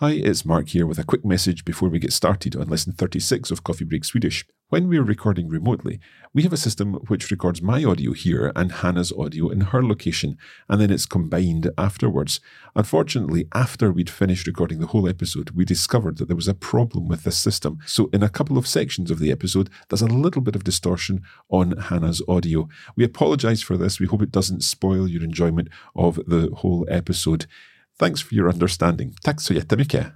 Hi, it's Mark here with a quick message before we get started on lesson 36 of Coffee Break Swedish. When we're recording remotely, we have a system which records my audio here and Hannah's audio in her location, and then it's combined afterwards. Unfortunately, after we'd finished recording the whole episode, we discovered that there was a problem with this system. So, in a couple of sections of the episode, there's a little bit of distortion on Hannah's audio. We apologize for this. We hope it doesn't spoil your enjoyment of the whole episode. Thanks for your understanding. Tack så jättemycket.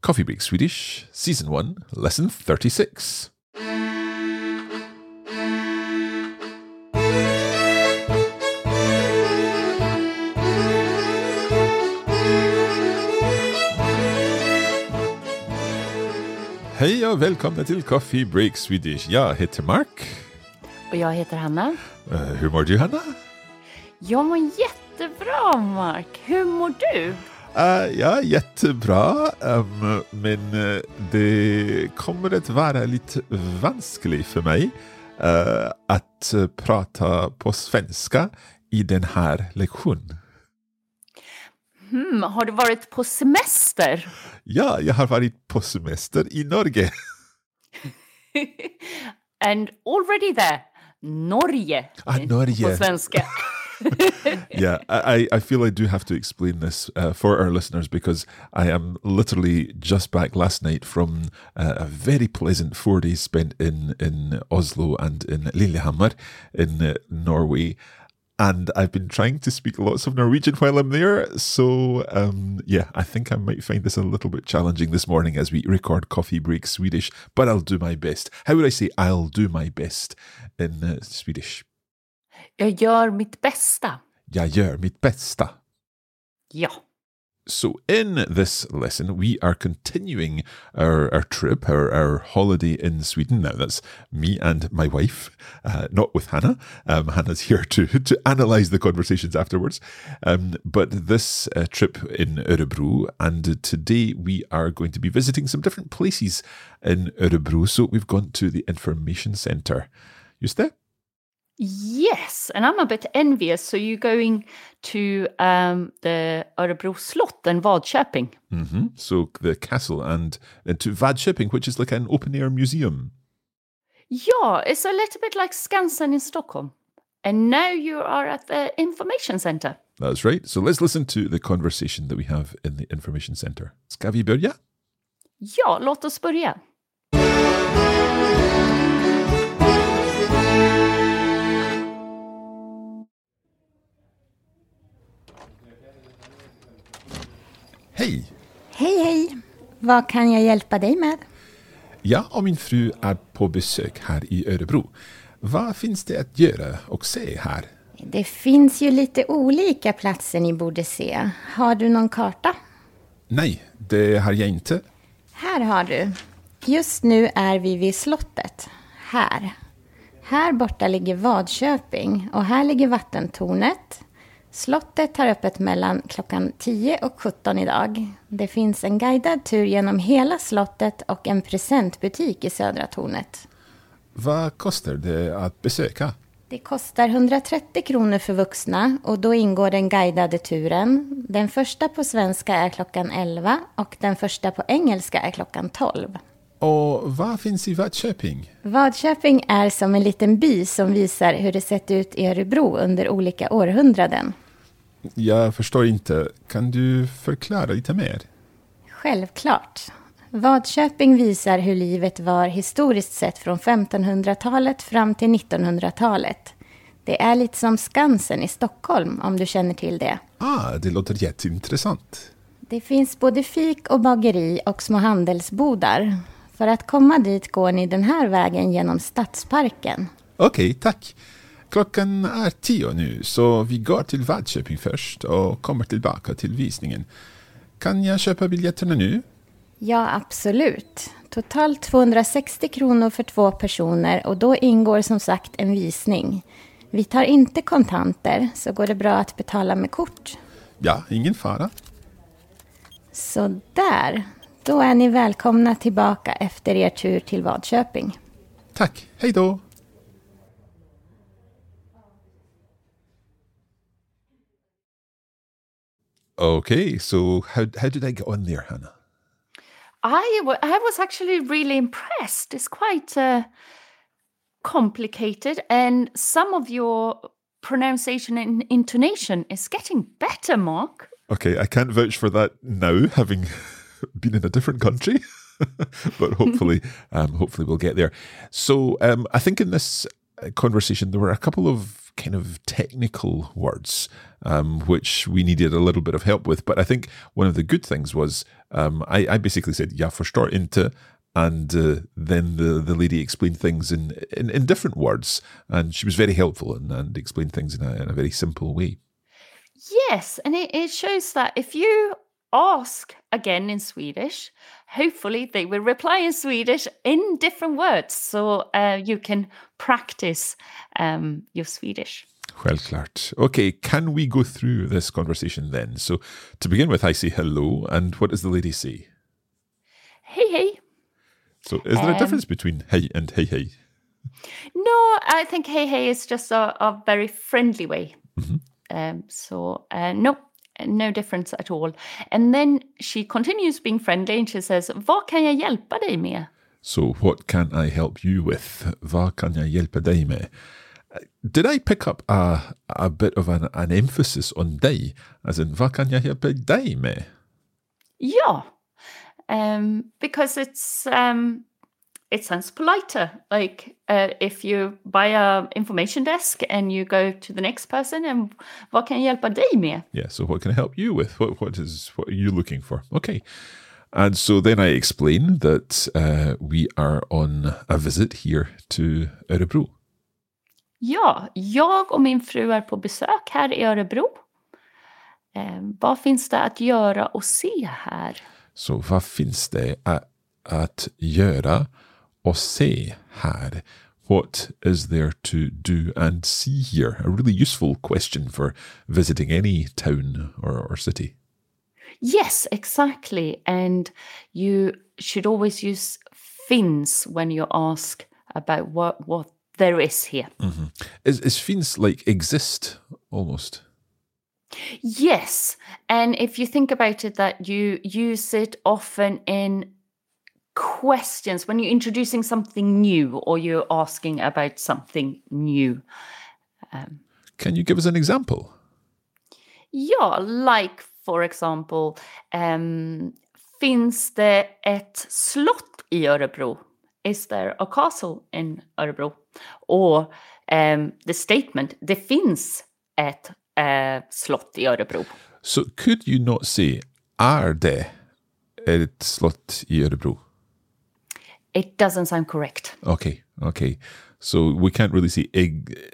Coffee Break Swedish, Season 1, Lesson 36. Hej och välkomna till Coffee Break Swedish. Jag heter Mark. Och jag heter Hanna. Uh, hur mår du, Hanna? Jag mår jättebra, Mark. Hur mår du? Uh, ja, jättebra. Um, men uh, det kommer att vara lite vanskligt för mig uh, att prata på svenska i den här lektionen. Hmm, har du varit på semester? Ja, jag har varit på semester i Norge. And already there. Norge. Ah, Norge. På svenska. yeah, I, I feel I do have to explain this uh, for our listeners because I am literally just back last night from uh, a very pleasant four days spent in, in Oslo and in Lillehammer in uh, Norway. And I've been trying to speak lots of Norwegian while I'm there. So, um, yeah, I think I might find this a little bit challenging this morning as we record Coffee Break Swedish, but I'll do my best. How would I say I'll do my best in uh, Swedish? Jag gör mitt bästa. Jag gör mitt bästa. Ja. So, in this lesson, we are continuing our, our trip, our, our holiday in Sweden. Now, that's me and my wife, uh, not with Hannah. Um, Hannah's here to, to analyze the conversations afterwards. Um, but this uh, trip in Örebro, and today we are going to be visiting some different places in Örebro. So, we've gone to the information center. Just there? Yes, and I'm a bit envious. So you're going to um, the Örebro slot and Wadköping. Mm-hmm. So the castle and, and to Wadköping, which is like an open air museum. Yeah, it's a little bit like Skansen in Stockholm. And now you are at the information center. That's right. So let's listen to the conversation that we have in the information center. Ska vi börja? Ja, låt oss börja. Hej! Hej, hej! Vad kan jag hjälpa dig med? Jag och min fru är på besök här i Örebro. Vad finns det att göra och se här? Det finns ju lite olika platser ni borde se. Har du någon karta? Nej, det har jag inte. Här har du. Just nu är vi vid slottet. Här. Här borta ligger Vadköping och här ligger vattentornet. Slottet har öppet mellan klockan 10 och 17 idag. Det finns en guidad tur genom hela slottet och en presentbutik i södra tornet. Vad kostar det att besöka? Det kostar 130 kronor för vuxna och då ingår den guidade turen. Den första på svenska är klockan 11 och den första på engelska är klockan 12. Och vad finns i Vadköping? Vadköping är som en liten by som visar hur det sett ut i Örebro under olika århundraden. Jag förstår inte. Kan du förklara lite mer? Självklart. Vadköping visar hur livet var historiskt sett från 1500-talet fram till 1900-talet. Det är lite som Skansen i Stockholm, om du känner till det. Ah, det låter jätteintressant. Det finns både fik och bageri och små handelsbodar. För att komma dit går ni den här vägen genom Stadsparken. Okej, okay, tack. Klockan är tio nu, så vi går till Vadköping först och kommer tillbaka till visningen. Kan jag köpa biljetterna nu? Ja, absolut. Totalt 260 kronor för två personer och då ingår som sagt en visning. Vi tar inte kontanter, så går det bra att betala med kort. Ja, ingen fara. Så där, då är ni välkomna tillbaka efter er tur till Vadköping. Tack, hej då! Okay, so how, how did I get on there, Hannah? I, w- I was actually really impressed. It's quite uh, complicated, and some of your pronunciation and intonation is getting better, Mark. Okay, I can't vouch for that now, having been in a different country, but hopefully, um, hopefully we'll get there. So, um, I think in this uh, conversation there were a couple of kind of technical words um, which we needed a little bit of help with. But I think one of the good things was um, I, I basically said "Ja förstår inte," and uh, then the the lady explained things in, in in different words, and she was very helpful and, and explained things in a, in a very simple way. Yes, and it, it shows that if you ask again in Swedish, hopefully they will reply in Swedish in different words so uh, you can practice um, your Swedish. Självklart. Okay, can we go through this conversation then? So, to begin with, I say hello, and what does the lady say? Hey, hey. So, is there a Um, difference between hey and hey hey? No, I think hey, hey is just a, a very friendly way. Um, so, uh, no, no difference at all. And then she continues being friendly and she says, Vad kan jag hjälpa dig med? So, what can I help you with? Vad kan jag hjälpa dig med? Did I pick up a, a bit of an, an emphasis on dig? As in, vad kan jag hjälpa dig med? Yeah, um, because it's um, it sounds politer. Like uh, if you by a information desk and you go to the next person and vad kan jag hjälpa dig med? Yeah, so what can I help you with? What what is what are you looking for? Okay. And so then I explain that uh, we are on a visit here to Örebro. Ja, jag och min fru är på besök här i Örebro. Eh, vad finns det att göra och se här? Så vad finns det att, att göra och se här? What is there to do and see here? A really useful question for visiting any town or, or city. Yes, exactly. And you should always use finns when you ask about what, what there is here. Mm-hmm. Is, is finns like exist almost? Yes. And if you think about it, that you use it often in questions when you're introducing something new or you're asking about something new. Can you give us an example? Yeah, like for example, um, finns det ett slott i Örebro? Is there a castle in Örebro? Or um, the statement, det finns ett eh, slott i Örebro. So could you not say är det ett slott i Örebro? It doesn't sound correct. Okay, okay. So we can't really say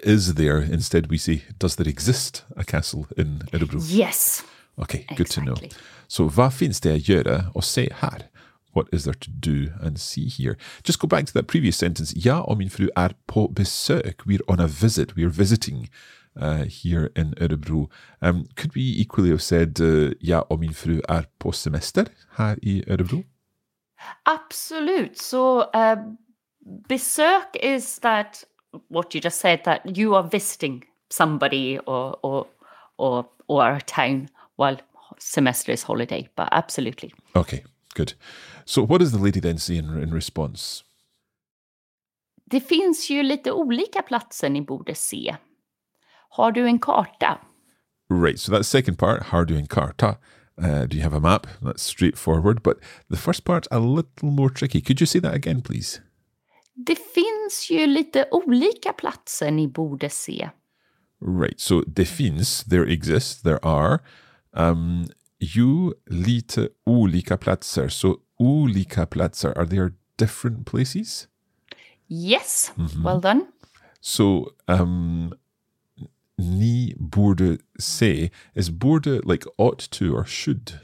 is there. Instead, we say does there exist a castle in Örebro? Yes. Okay, good to know. So vad finns det att göra och se här? What is there to do and see here? Just go back to that previous sentence. Jag och min fru är på besök. We're on a visit. We're visiting uh, here in Örebro. Um, could we equally have said uh, jag och min fru är på semester här i Örebro? Absolute. So, uh, besök is that what you just said that you are visiting somebody or or or or a town while semester is holiday. But absolutely. Okay, good. So what does the lady then say in, in response? Det finns ju lite olika platser ni borde se. Har du en karta? Right, so that second part, har du en karta? Uh, do you have a map? That's straightforward. But the first part, a little more tricky. Could you say that again, please? Det finns ju lite olika platser ni borde se. Right, so det finns, there exists, there are. Um, ju lite olika platser. So olika platser, are there different places? Yes, well done. So um, ni borde se. Is borde like ought to or should?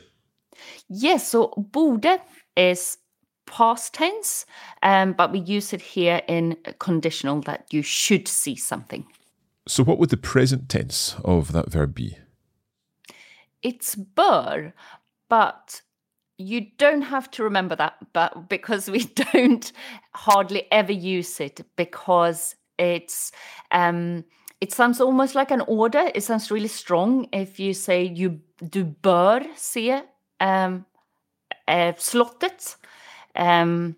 Yes, so borde is past tense, um, but we use it here in conditional that you should see something. So, what would the present tense of that verb be? It's bör, but you don't have to remember that but because we don't hardly ever use it because it's um it sounds almost like an order it sounds really strong if you say you du bör se um, uh, slottet um,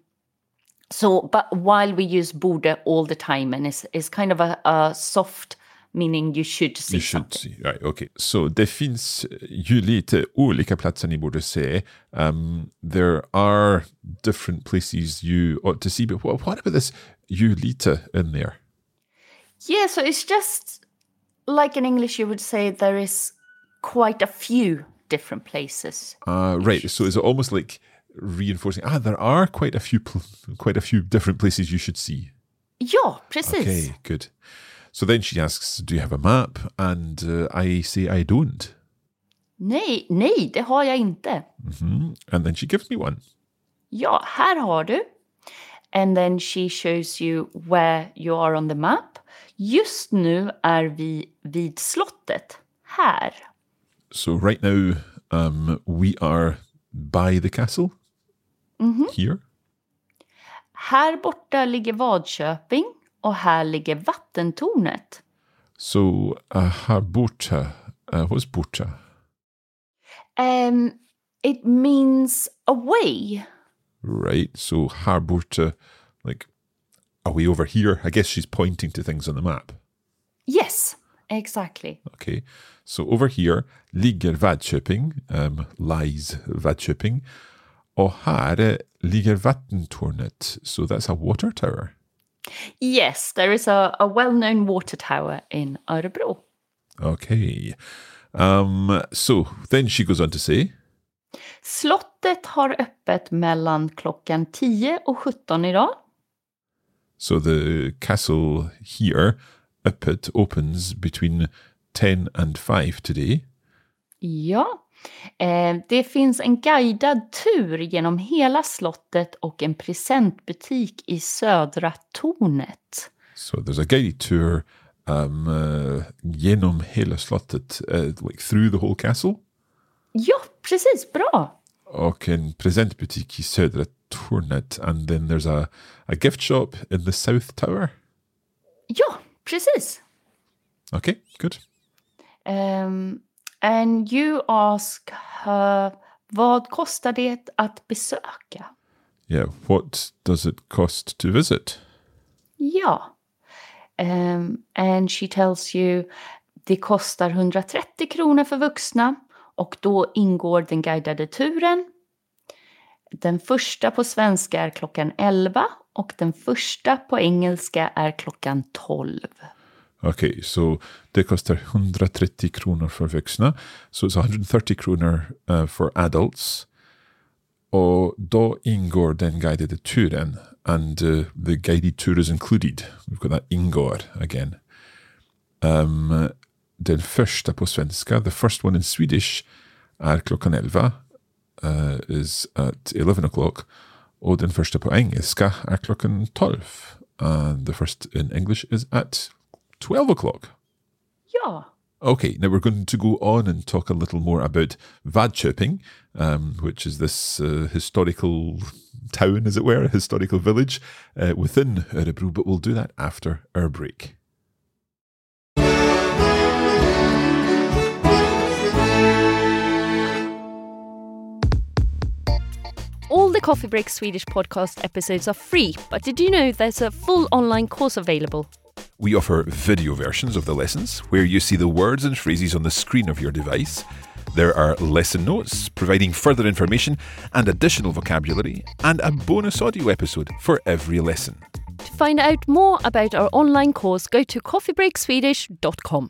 so but while we use borde all the time and it's, it's kind of a, a soft meaning you should see You should something. see. Right, okay. So det finns ju lite olika platser ni borde se. Um, there are different places you ought to see, but what, what about this you lite in there? Yeah, so it's just like in English, you would say there is quite a few different places. Uh, right. So is it almost like reinforcing? Ah, there are quite a few, quite a few different places you should see. Ja, precis. Okay, good. So then she asks, "Do you have a map?" And uh, I say, "I don't." Nej, nej, det har jag inte. hmm And then she gives me one. Ja, här har du. And then she shows you where you are on the map. Just nu är vi vid slottet. Här. So right now, um, we are by the castle. Here. Här borta ligger Vadköping och här ligger vattentornet. So uh, här borta. Uh, what's borta? Um, it means away. Right. So här borta, are we over here? I guess she's pointing to things on the map. Yes, exactly. Okay. So over here ligger Wadköping, um, lies Wadköping. Och här eh, ligger vattentornet. So that's a water tower. Yes, there is a, a well known water tower in Örebro. Okay. Um, so then she goes on to say, Slottet har öppet mellan klockan 10 och 17 idag. So the castle here, Uppet, opens between 10 and 5 today. Ja. Eh, det finns en guidad tur genom hela slottet och en presentbutik i södra tornet. So there's a guided tour um, uh, genom hela slottet, uh, like through the whole castle. Ja, precis. Bra. Och en presentbutik i södra tornet. And then there's a, a gift shop in the south tower. Ja, precis. Okay, good. Um, and you ask her, vad kostar det att besöka? Yeah, what does it cost to visit? Ja. Um, and she tells you, det kostar 130 kronor för vuxna och då ingår den guidade turen. Den första på svenska är klockan 11 och den första på engelska är klockan 12. Okay, so det kostar 130 kronor för vuxna. So it's 130 kronor eh, uh, for adults. Och då ingår den guidade turen. And uh, the guided tour is included. We've got that ingår again. Um, den första på svenska, the first one in Swedish, är klockan 11. Uh, is at 11 o'clock. Och den första på engelska är klockan 12. And the first in English is at 12 o'clock. Ja, Okay, now we're going to go on and talk a little more about Wadköping, um, which is this uh, historical town, as it were, a historical village uh, within Örebro, but we'll do that after our break. All the Coffee Break Swedish podcast episodes are free, but did you know there's a full online course available? We offer video versions of the lessons where you see the words and phrases on the screen of your device. There are lesson notes providing further information and additional vocabulary, and a bonus audio episode for every lesson. To find out more about our online course, go to coffeebreakswedish.com.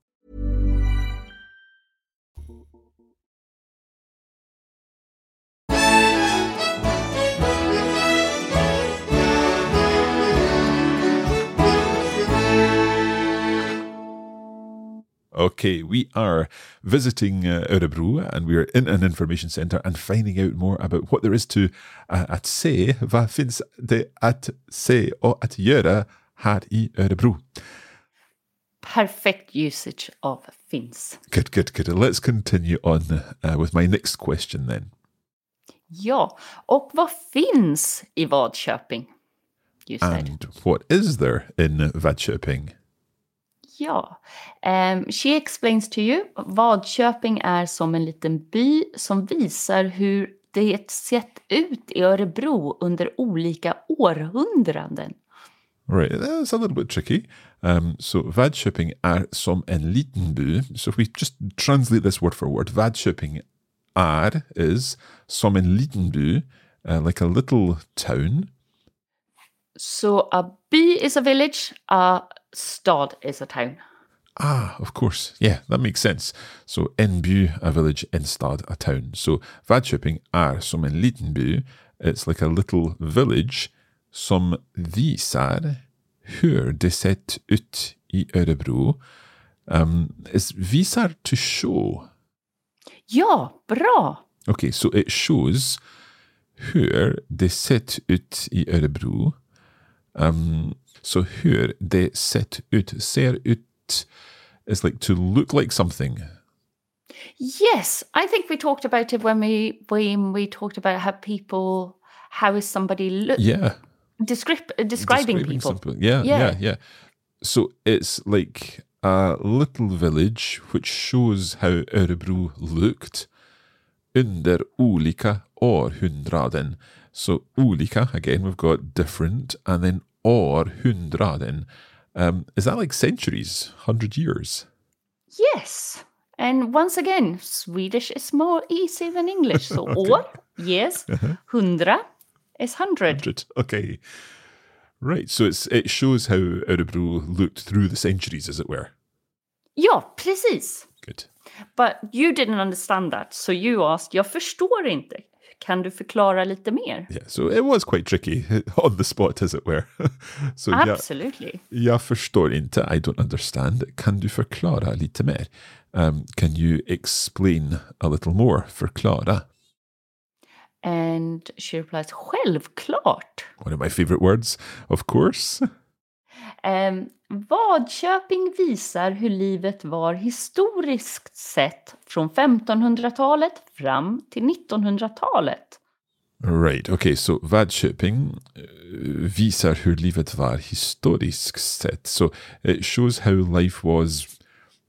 Okay, we are visiting uh, Örebro and we are in an information centre and finding out more about what there is to uh, att se. Vad finns det att se och att göra här i Örebro? Perfect usage of finns. Good, good, good. Let's continue on uh, with my next question then. Ja, och vad finns i Wadköping? You said. And what is there in Wadköping? Ja, um, she explains to you. Vadköping är som en liten by som visar hur det sett ut i Örebro under olika århundraden. Right, that's a little bit tricky. Um, so Vadköping är som en liten by. So if we just translate this word for word, Vadköping är is som en liten by, uh, like a little town. Så a by is a village, a stad is a town. Ah, of course. Yeah, that makes sense. So en by, a village, en stad, a town. So Wadköping är som en liten by. It's like a little village som visar hur det sett ut i Örebro. Um, is visar to show. Ja, bra! Okay, so it shows hur det sett ut i Örebro. Um, so hur det sett ut, ser ut is like to look like something. Yes, I think we talked about it when we when we talked about how people how is somebody look Yeah. descrip- uh, describing, people. something. Yeah, Yeah. yeah, yeah, So it's like a little village which shows how Örebro looked under olika århundraden. So olika, again, we've got different, and then århundraden. Um, is that like centuries, hundred years? Yes. And once again, Swedish is more easy than English. So år, yes, hundra is hundred. Hundred. Okay. Right. So it's it shows how Örebro looked through the centuries, as it were. Ja, precis. Good. But you didn't understand that, so you asked, jag förstår inte. Kan du förklara lite mer? Yeah, so it was quite tricky on the spot, as it were. so Absolutely. jag förstår inte, I don't understand. Kan du förklara lite mer? Um, can you explain a little more? Förklara. And she replies, självklart. One of my favorite words, of course. Um, Vadköping visar hur livet var historiskt sett från 1500-talet fram till 1900-talet. Right, okay, so Vadköping uh, visar hur livet var historiskt sett. So it shows how life was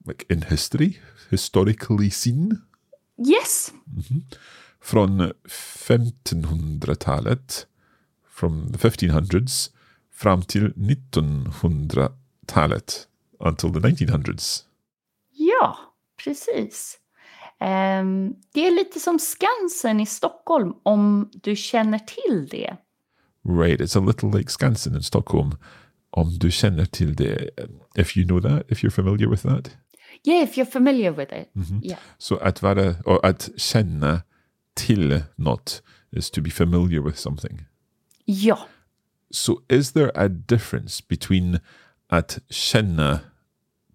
like in history, historically seen. Yes, från 1500-talet, from the 1500s, fram till 1900-talet, until the 1900s. ja, precis. Ehm, det är lite som Skansen i Stockholm, om du känner till det. Right, it's a little like Skansen in Stockholm. Om du känner till det, if you know that, if you're familiar with that. Yeah, if you're familiar with it. Yeah. Så att vara, och att känna till något is to be familiar with something. Ja, So is there a difference between att känna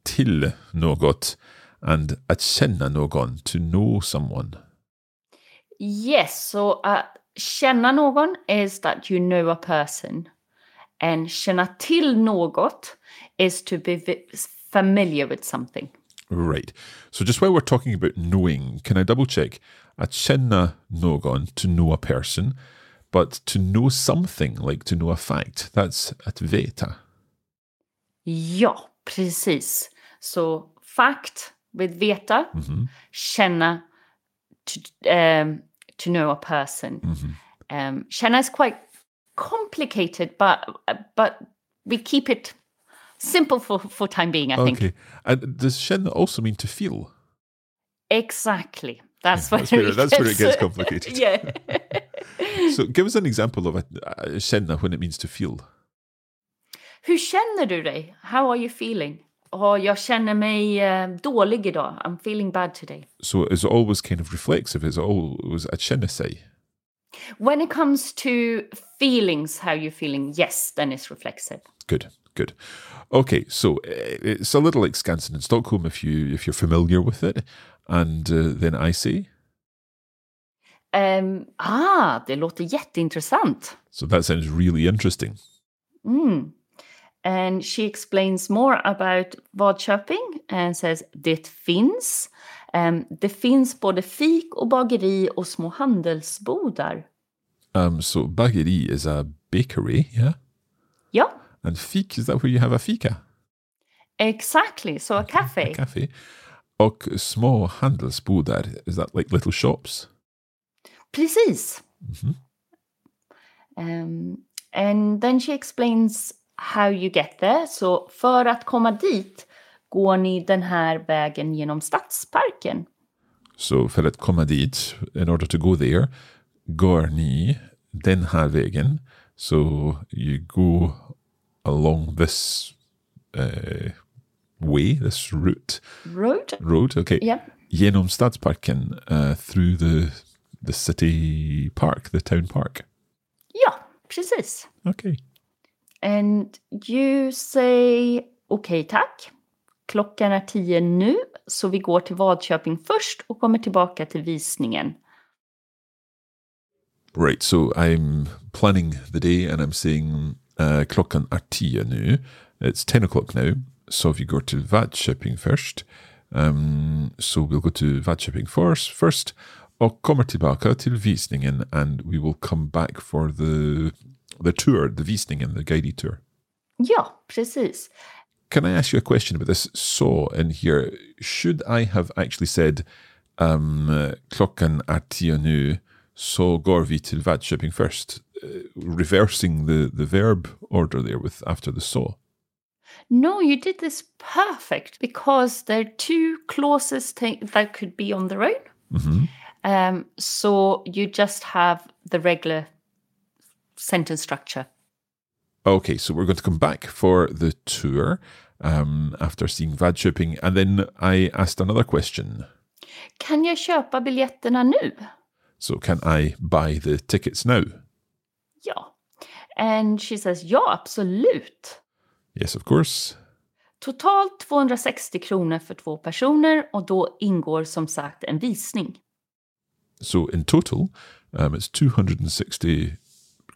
till något and att känna någon, to know someone? yes. so uh, att känna någon is that you know a person. And känna till något is to be familiar with something. Right. So just while we're talking about knowing, can I double check? Att känna någon, to know a person, but to know something, like to know a fact, that's att veta. Ja, precis. Så fact with veta, känna to, um, to know a person. Um, känna is quite complicated, but but we keep it simple for, for time being, I think. Okay. And does känna also mean to feel? Exactly. That's, That's where it that's where it gets complicated. yeah. So give us an example of a, a känna when it means to feel. Hur känner du dig? How are you feeling? Oh, jag känner mig eh, dålig idag. I'm feeling bad today. So is it always kind of reflexive? Is it always a känna sig? When it comes to feelings, how you're feeling, yes, then it's reflexive. Good, good. Okay, so uh, it's a little like Skansen in Stockholm if you if you're familiar with it, and uh, then I say. Ehm, ah, det låter jätteintressant. So that sounds really interesting. Mm. And she explains more about Vadköping and says det finns. Um, det finns både fik och bageri och små handelsbodar. Um, so bageri is a bakery, yeah, Ja, and fik is that where you have a fika, exactly. Så a a cafe. cafe, och små handelsbodar is that like little shops? Precis. Um, and then she explains how you get there. Så för att komma dit går ni den här vägen genom Stadsparken. Så för att komma dit, in order to go there, går ni den här vägen. So you go along this uh, way, this route, Road? road, okay. Ja. Genom Stadsparken, uh, through the the city park, the town park. Ja, precis. Okay. And you say okej tack. Klockan är tio nu, så vi går till Wadköping först och kommer tillbaka till visningen. Right, so I'm planning the day and I'm saying uh, klockan är tio nu. It's 10 o'clock now. So if you go to Wadköping first, um, so we'll go to Wadköping first, first och kommer tillbaka till visningen and we will come back for the the tour, the visningen, the guided tour. Ja, precis. Can I ask you a question about this saw in here? Should I have actually said um, klockan är tio nu, så går vi till Wadköping first, uh, reversing the, the verb order there with after the saw? No, you did this perfect because there are two clauses that could be on their own. Um, so you just have the regular sentence structure. Okay, so we're going to come back for the tour um, after seeing Wadköping, and then I asked another question. Kan jag köpa biljetterna nu? So, can I buy the tickets now? Ja. And she says ja, absolut. Yes, of course. Totalt 260 kronor för två personer och då ingår som sagt en visning. So in total, um, it's 260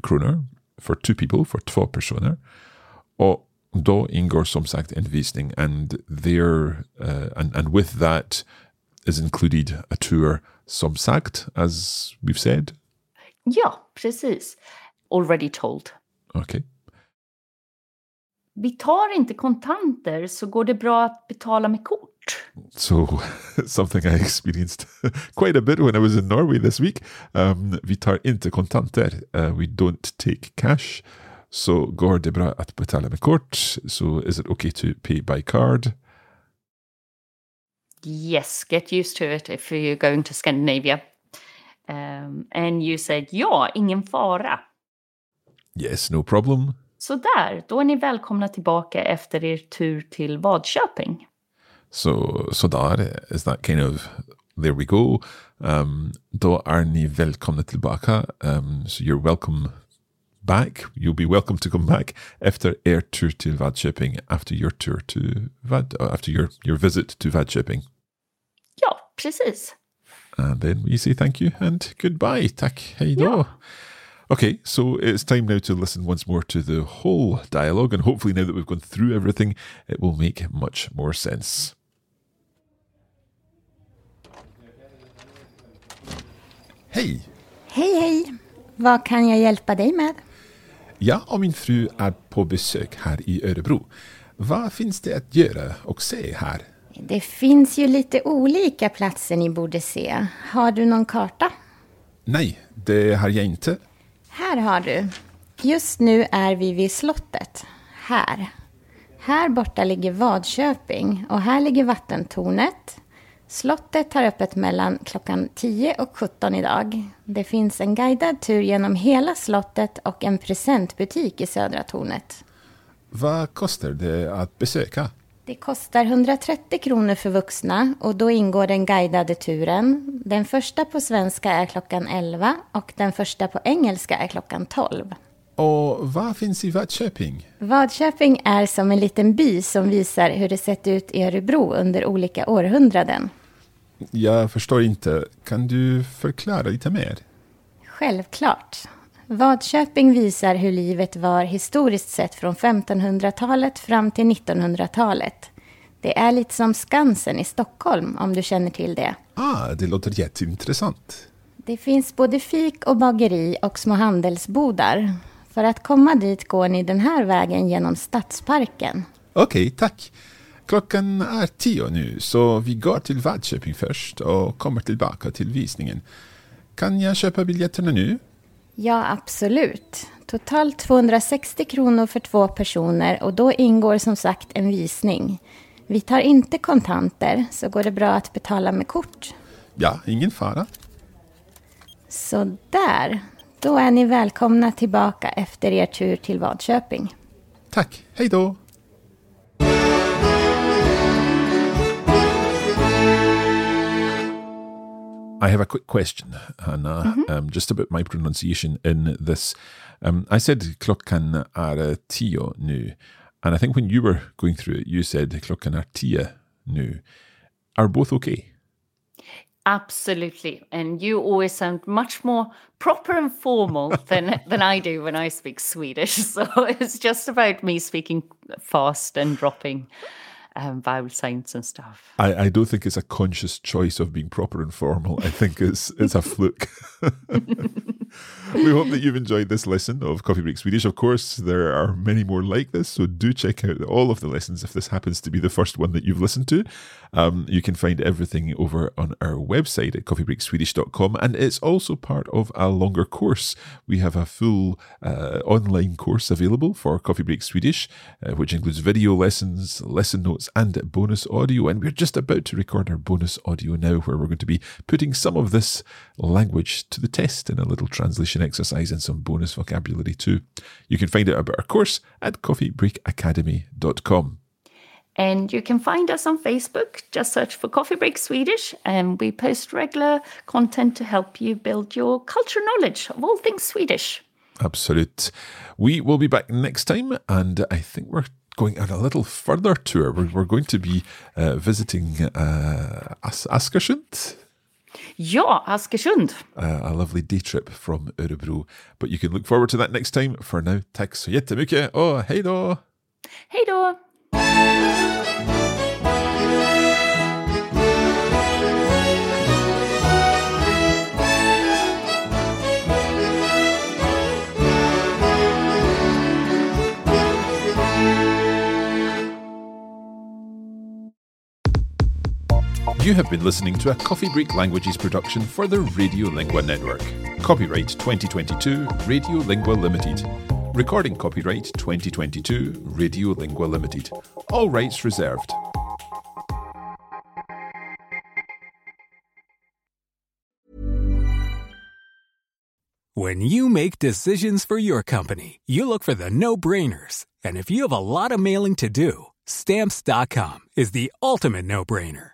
kroner for two people, for två personer. Och då ingår som sagt en visning and there, uh, and, and with that is included a tour som sagt, as we've said. Ja, precis. Already told. Okay. Vi tar inte kontanter så går det bra att betala med kort. So something I experienced quite a bit when I was in Norway this week. Um, vi tar inte kontanter. Uh, we don't take cash. Så går det bra att betala med kort? So is it okay to pay by card? Yes, get used to it if you're going to Scandinavia. Um, and you said ja, ingen fara. Yes, no problem. Så där, då är ni välkomna tillbaka efter er tur till Vadköping. So, så där, is that kind of There we go. Um, då är ni välkomna tillbaka. Um, so you're welcome back. You'll be welcome to come back efter er tur till Vadköping, after your tour to Vad, uh, after your, your visit to Vadköping. Ja, precis. And then we say thank you and goodbye. Tack, hej då. Okay, so it's time now to listen once more to the whole dialogue, and hopefully, now that we've gone through everything, it will make much more sense. Hej! Hej, hej. Vad kan jag hjälpa dig med? Jag och min fru är på besök här i Örebro. Vad finns det att göra och se här? Det finns ju lite olika platser ni borde se. Har du någon karta? Nej, det har jag inte. Här har du. Just nu är vi vid slottet. Här. Här borta ligger Vadköping och här ligger vattentornet. Slottet har öppet mellan klockan 10 och 17 idag. Det finns en guidad tur genom hela slottet och en presentbutik i södra tornet. Vad kostar det att besöka? Det kostar 130 kronor för vuxna och då ingår den guidade turen. Den första på svenska är klockan 11 och den första på engelska är klockan 12. Och vad finns i Vadköping? Vadköping är som en liten by som visar hur det sett ut i Örebro under olika århundraden. Jag förstår inte. Kan du förklara lite mer? Självklart. Vadköping visar hur livet var historiskt sett från 1500-talet fram till 1900-talet. Det är lite som Skansen i Stockholm, om du känner till det. Ah, det låter jätteintressant. Det finns både fik och bageri och små handelsbodar. För att komma dit går ni den här vägen genom Stadsparken. Okej, tack. Klockan är tio nu, så vi går till Vadköping först och kommer tillbaka till visningen. Kan jag köpa biljetterna nu? Ja, absolut. Totalt 260 kronor för två personer och då ingår som sagt en visning. Vi tar inte kontanter, så går det bra att betala med kort. Ja, ingen fara. Så där, då är ni välkomna tillbaka efter er tur till Vadköping. Tack, hej då! I have a quick question, Hannah, um, just about my pronunciation in this. Um, I said klockan är tio nu, and I think when you were going through it, you said klockan är tio nu. Are both okay? Absolutely. And you always sound much more proper and formal than than I do when I speak Swedish. So it's just about me speaking fast and dropping um, vowel signs and stuff. I, I don't think it's a conscious choice of being proper and formal. I think it's it's a fluke. we hope that you've enjoyed this lesson of Coffee Break Swedish. Of course, there are many more like this, so do check out all of the lessons if this happens to be the first one that you've listened to. Um, you can find everything over on our website at coffeebreakswedish.com, and it's also part of a longer course. We have a full uh, online course available for Coffee Break Swedish, uh, which includes video lessons, lesson notes, and bonus audio. And we're just about to record our bonus audio now, where we're going to be putting some of this language to the test in a little translation exercise and some bonus vocabulary too. You can find out about our course at coffeebreakacademy.com. And you can find us on Facebook. Just search for Coffee Break Swedish, and we post regular content to help you build your cultural knowledge of all things Swedish. Absolute. We will be back next time, and I think we're going on a little further tour. We're, we're going to be uh, visiting uh, As- Askersund, Ja, Askersund. uh, a lovely day trip from Örebro. But you can look forward to that next time. For now, tack så jättemycket och hej då! Hej då! You have been listening to a Coffee Break Languages production for the Radiolingua Network. Copyright 2022 Radiolingua Limited. Recording copyright 2022 Radiolingua Limited. All rights reserved. When you make decisions for your company, you look for the no brainers. And if you have a lot of mailing to do, stamps.com is the ultimate no brainer.